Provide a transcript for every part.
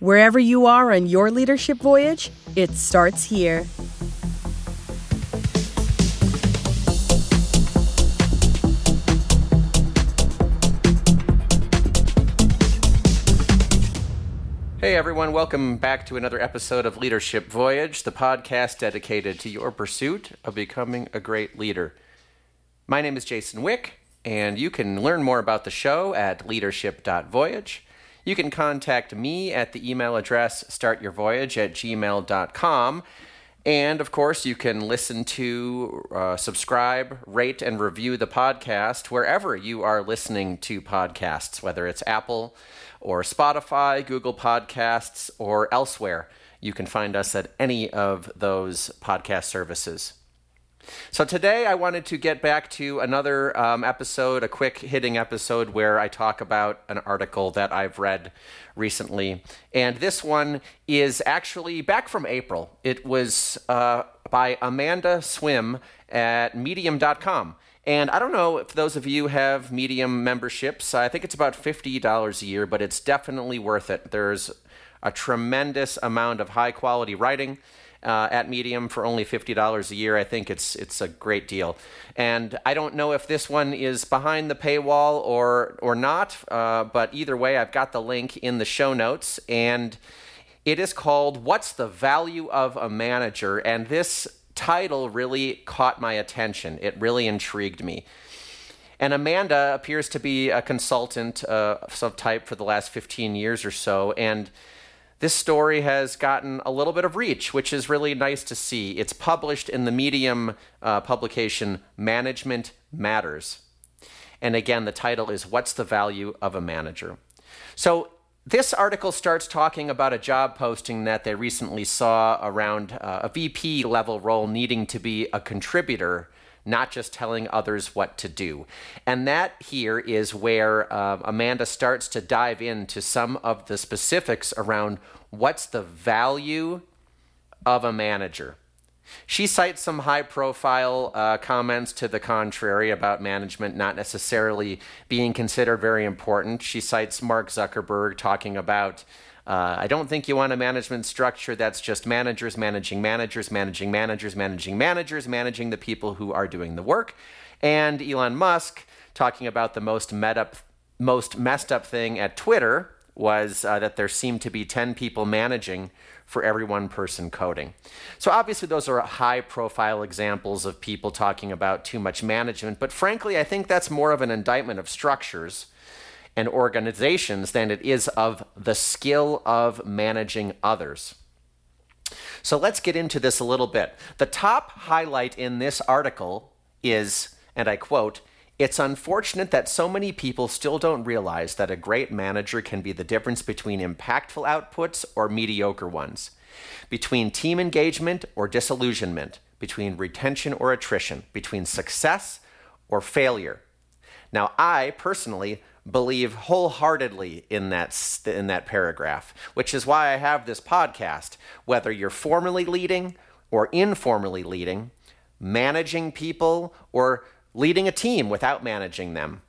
Wherever you are on your leadership voyage, it starts here. Hey everyone, welcome back to another episode of Leadership Voyage, the podcast dedicated to your pursuit of becoming a great leader. My name is Jason Wick, and you can learn more about the show at leadership.voyage. You can contact me at the email address startyourvoyage at gmail.com. And of course, you can listen to, uh, subscribe, rate, and review the podcast wherever you are listening to podcasts, whether it's Apple or Spotify, Google Podcasts, or elsewhere. You can find us at any of those podcast services. So today I wanted to get back to another um, episode, a quick hitting episode where I talk about an article that I've read recently. And this one is actually back from April. It was uh, by Amanda Swim at medium.com. And I don't know if those of you have Medium memberships. I think it's about $50 a year, but it's definitely worth it. There's a tremendous amount of high quality writing uh, at Medium for only fifty dollars a year. I think it's it's a great deal, and I don't know if this one is behind the paywall or or not. Uh, but either way, I've got the link in the show notes, and it is called "What's the Value of a Manager?" and this title really caught my attention. It really intrigued me. And Amanda appears to be a consultant uh, of some type for the last 15 years or so. And this story has gotten a little bit of reach, which is really nice to see. It's published in the Medium uh, publication Management Matters. And again, the title is What's the Value of a Manager? So, this article starts talking about a job posting that they recently saw around uh, a VP level role needing to be a contributor not just telling others what to do. And that here is where uh, Amanda starts to dive into some of the specifics around what's the value of a manager. She cites some high profile uh, comments to the contrary about management not necessarily being considered very important. She cites Mark Zuckerberg talking about uh, I don't think you want a management structure that's just managers managing managers, managing managers, managing managers, managing the people who are doing the work. And Elon Musk talking about the most met up, most messed up thing at Twitter was uh, that there seemed to be 10 people managing for every one person coding. So obviously those are high profile examples of people talking about too much management, but frankly I think that's more of an indictment of structures and organizations than it is of the skill of managing others. So let's get into this a little bit. The top highlight in this article is, and I quote, it's unfortunate that so many people still don't realize that a great manager can be the difference between impactful outputs or mediocre ones, between team engagement or disillusionment, between retention or attrition, between success or failure. Now, I personally believe wholeheartedly in that in that paragraph, which is why I have this podcast. Whether you're formally leading or informally leading, managing people or leading a team without managing them,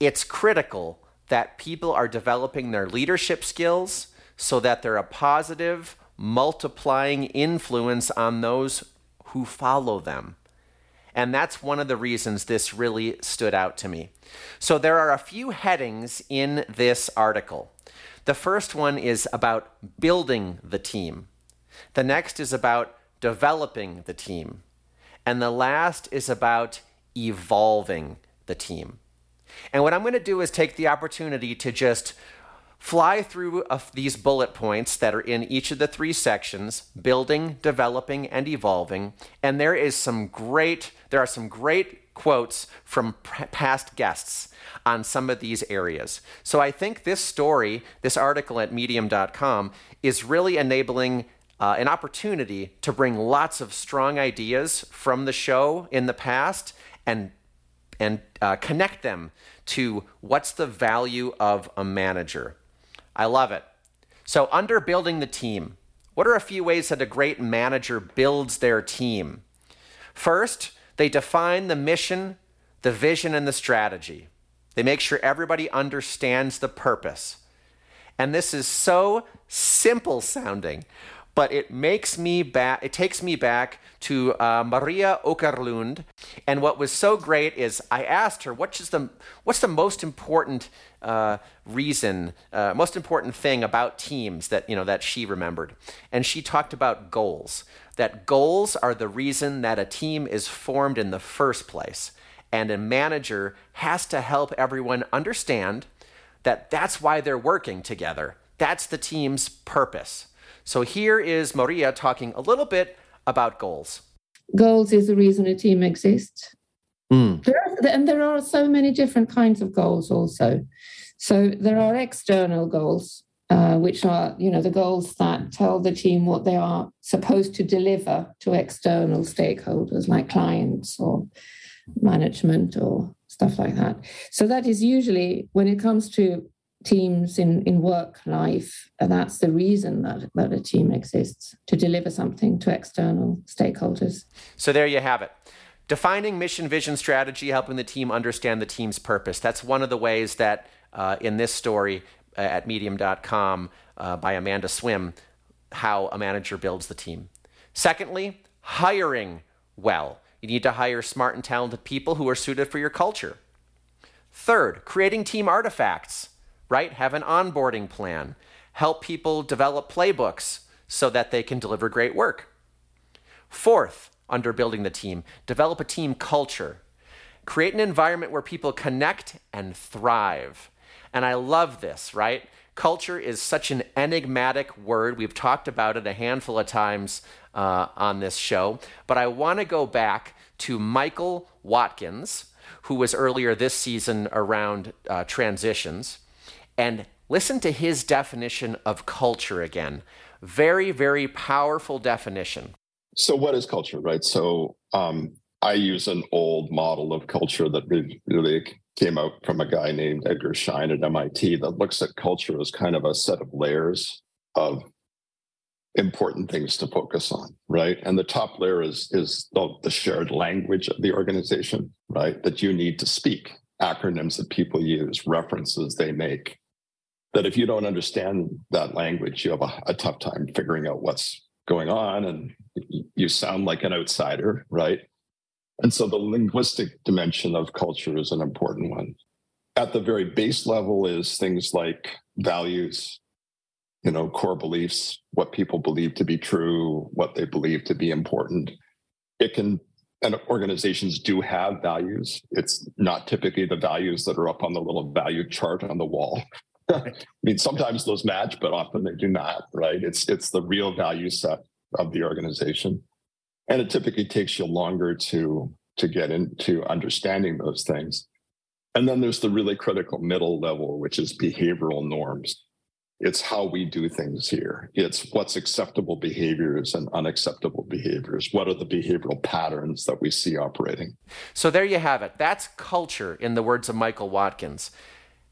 it's critical that people are developing their leadership skills so that they're a positive, multiplying influence on those who follow them. And that's one of the reasons this really stood out to me. So there are a few headings in this article. The first one is about building the team, the next is about developing the team, and the last is about evolving the team. And what I'm going to do is take the opportunity to just fly through these bullet points that are in each of the three sections building developing and evolving and there is some great there are some great quotes from past guests on some of these areas so i think this story this article at medium.com is really enabling uh, an opportunity to bring lots of strong ideas from the show in the past and and uh, connect them to what's the value of a manager I love it. So, under building the team, what are a few ways that a great manager builds their team? First, they define the mission, the vision, and the strategy. They make sure everybody understands the purpose. And this is so simple sounding, but it makes me back, it takes me back to uh, Maria Åkerlund. And what was so great is I asked her, what's the, what's the most important uh, reason, uh, most important thing about teams that, you know, that she remembered? And she talked about goals, that goals are the reason that a team is formed in the first place. And a manager has to help everyone understand that that's why they're working together. That's the team's purpose. So here is Maria talking a little bit about goals. Goals is the reason a team exists. Mm. There are, and there are so many different kinds of goals also. So there are external goals, uh, which are, you know, the goals that tell the team what they are supposed to deliver to external stakeholders like clients or management or stuff like that. So that is usually when it comes to teams in, in work life, that's the reason that, that a team exists to deliver something to external stakeholders. So there you have it. Defining mission, vision, strategy, helping the team understand the team's purpose. That's one of the ways that uh, in this story uh, at medium.com uh, by Amanda Swim, how a manager builds the team. Secondly, hiring well. You need to hire smart and talented people who are suited for your culture. Third, creating team artifacts right? Have an onboarding plan. Help people develop playbooks so that they can deliver great work. Fourth, under building the team, develop a team culture. Create an environment where people connect and thrive. And I love this, right? Culture is such an enigmatic word. We've talked about it a handful of times uh, on this show. But I want to go back to Michael Watkins, who was earlier this season around uh, transitions and listen to his definition of culture again. Very, very powerful definition. So, what is culture, right? So, um, I use an old model of culture that really came out from a guy named Edgar Schein at MIT that looks at culture as kind of a set of layers of important things to focus on, right? And the top layer is is the, the shared language of the organization, right? That you need to speak, acronyms that people use, references they make, that if you don't understand that language, you have a, a tough time figuring out what's going on and you sound like an outsider, right? And so the linguistic dimension of culture is an important one. At the very base level is things like values, you know, core beliefs, what people believe to be true, what they believe to be important. It can, and organizations do have values. It's not typically the values that are up on the little value chart on the wall, I mean, sometimes those match, but often they do not, right? It's it's the real value set of the organization. And it typically takes you longer to to get into understanding those things. And then there's the really critical middle level, which is behavioral norms. It's how we do things here. It's what's acceptable behaviors and unacceptable behaviors. What are the behavioral patterns that we see operating? So there you have it. That's culture, in the words of Michael Watkins.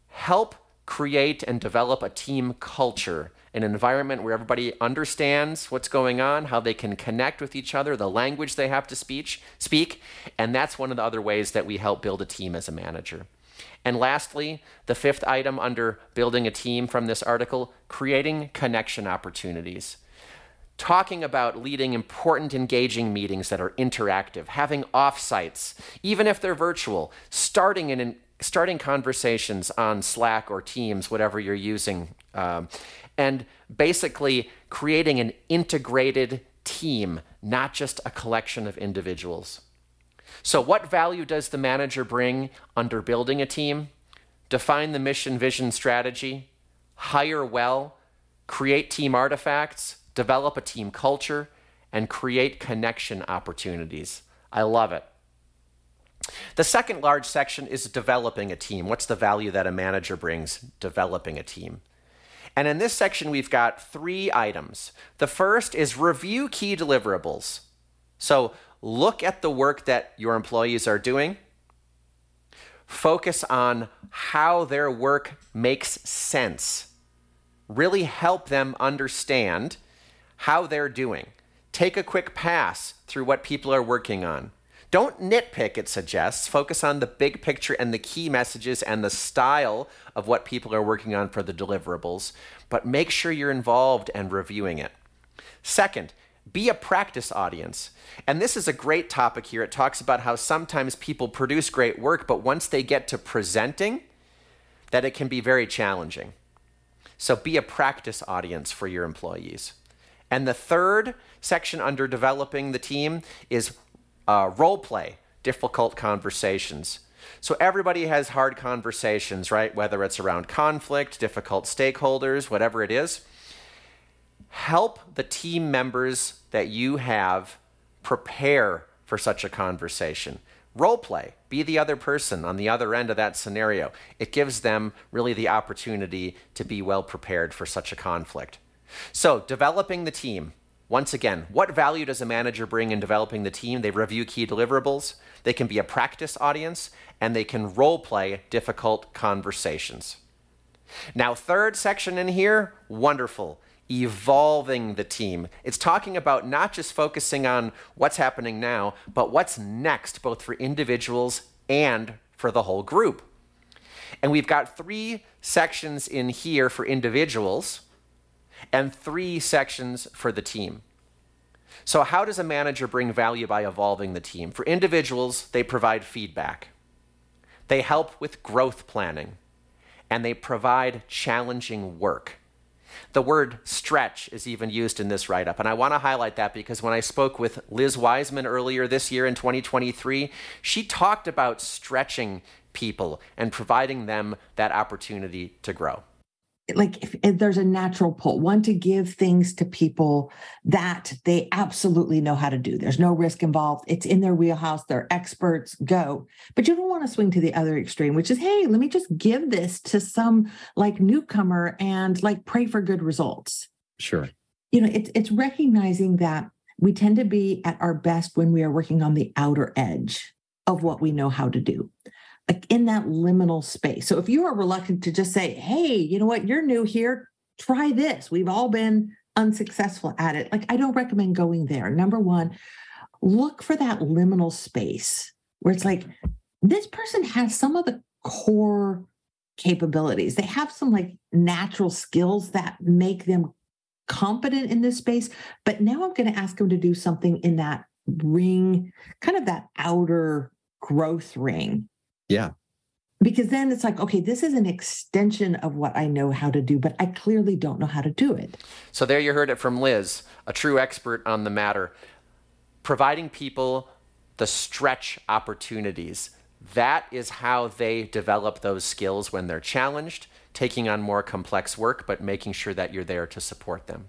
Help create and develop a team culture, an environment where everybody understands what's going on, how they can connect with each other, the language they have to speech, speak, and that's one of the other ways that we help build a team as a manager. And lastly, the fifth item under building a team from this article, creating connection opportunities. Talking about leading important, engaging meetings that are interactive, having offsites, even if they're virtual, starting an starting conversations on Slack or Teams, whatever you're using, um, and basically creating an integrated team, not just a collection of individuals. So, what value does the manager bring under building a team? Define the mission, vision, strategy, hire well, create team artifacts, develop a team culture, and create connection opportunities. I love it. The second large section is developing a team. What's the value that a manager brings developing a team? And in this section, we've got three items. The first is review key deliverables. So look at the work that your employees are doing, focus on how their work makes sense, really help them understand how they're doing. Take a quick pass through what people are working on Don't nitpick, it suggests. Focus on the big picture and the key messages and the style of what people are working on for the deliverables, but make sure you're involved and reviewing it. Second, be a practice audience. And this is a great topic here. It talks about how sometimes people produce great work, but once they get to presenting, that it can be very challenging. So be a practice audience for your employees. And the third section under developing the team is uh, role play, difficult conversations. So everybody has hard conversations, right? Whether it's around conflict, difficult stakeholders, whatever it is. Help the team members that you have prepare for such a conversation. Role play, be the other person on the other end of that scenario. It gives them really the opportunity to be well prepared for such a conflict. So, developing the team. Once again, what value does a manager bring in developing the team? They review key deliverables, they can be a practice audience, and they can role play difficult conversations. Now, third section in here, wonderful. Evolving the team. It's talking about not just focusing on what's happening now, but what's next, both for individuals and for the whole group. And we've got three sections in here for individuals and three sections for the team. So, how does a manager bring value by evolving the team? For individuals, they provide feedback, they help with growth planning, and they provide challenging work. The word stretch is even used in this write up. And I want to highlight that because when I spoke with Liz Wiseman earlier this year in 2023, she talked about stretching people and providing them that opportunity to grow like if, if, there's a natural pull one to give things to people that they absolutely know how to do. There's no risk involved. It's in their wheelhouse. They're experts. Go. But you don't want to swing to the other extreme which is hey let me just give this to some like newcomer and like pray for good results. Sure. You know it's it's recognizing that we tend to be at our best when we are working on the outer edge of what we know how to do like in that liminal space. So if you are reluctant to just say, hey, you know what, you're new here, try this. We've all been unsuccessful at it. Like, I don't recommend going there. Number one, look for that liminal space where it's like, this person has some of the core capabilities. They have some like natural skills that make them competent in this space. But now I'm going to ask them to do something in that ring, kind of that outer growth ring yeah. Because then it's like, okay, this is an extension of what I know how to do, but I clearly don't know how to do it. So there you heard it from Liz, a true expert on the matter, providing people the stretch opportunities. That is how they develop those skills when they're challenged, taking on more complex work, but making sure that you're there to support them.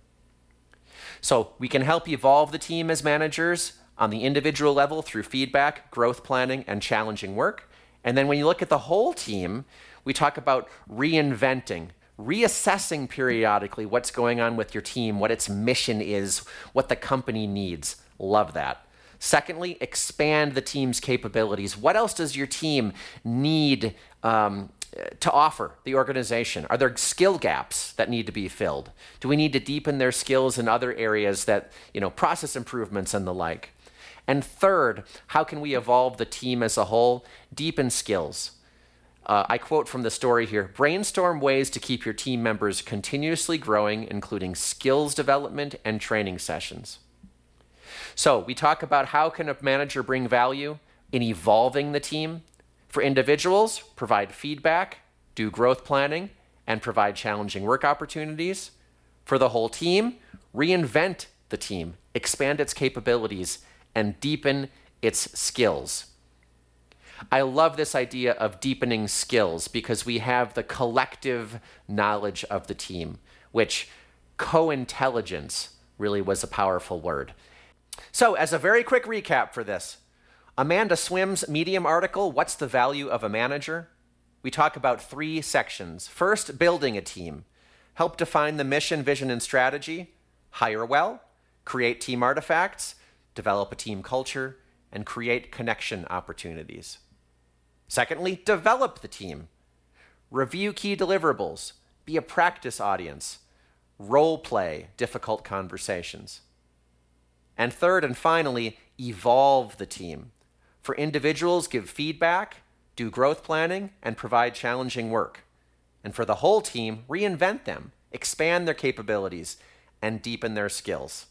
So we can help evolve the team as managers on the individual level through feedback, growth planning, and challenging work. And then when you look at the whole team, we talk about reinventing, reassessing periodically what's going on with your team, what its mission is, what the company needs. Love that. Secondly, expand the team's capabilities. What else does your team need um, to offer the organization? Are there skill gaps that need to be filled? Do we need to deepen their skills in other areas that, you know, process improvements and the like? And third, how can we evolve the team as a whole? Deepen skills. Uh, I quote from the story here brainstorm ways to keep your team members continuously growing, including skills development and training sessions. So, we talk about how can a manager bring value in evolving the team. For individuals, provide feedback, do growth planning, and provide challenging work opportunities. For the whole team, reinvent the team, expand its capabilities, and deepen its skills. I love this idea of deepening skills because we have the collective knowledge of the team, which co intelligence really was a powerful word. So, as a very quick recap for this, Amanda Swim's Medium article, What's the Value of a Manager? We talk about three sections. First, building a team, help define the mission, vision, and strategy, hire well, create team artifacts, develop a team culture, and create connection opportunities. Secondly, develop the team. Review key deliverables. Be a practice audience. Role play difficult conversations. And third and finally, evolve the team. For individuals, give feedback, do growth planning, and provide challenging work. And for the whole team, reinvent them, expand their capabilities, and deepen their skills.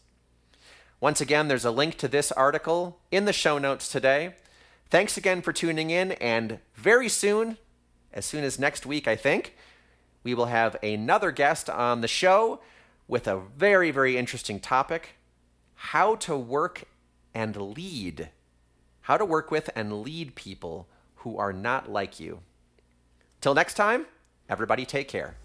Once again, there's a link to this article in the show notes today. Thanks again for tuning in, and very soon, as soon as next week, I think, we will have another guest on the show with a very, very interesting topic how to work and lead. How to work with and lead people who are not like you. Till next time, everybody take care.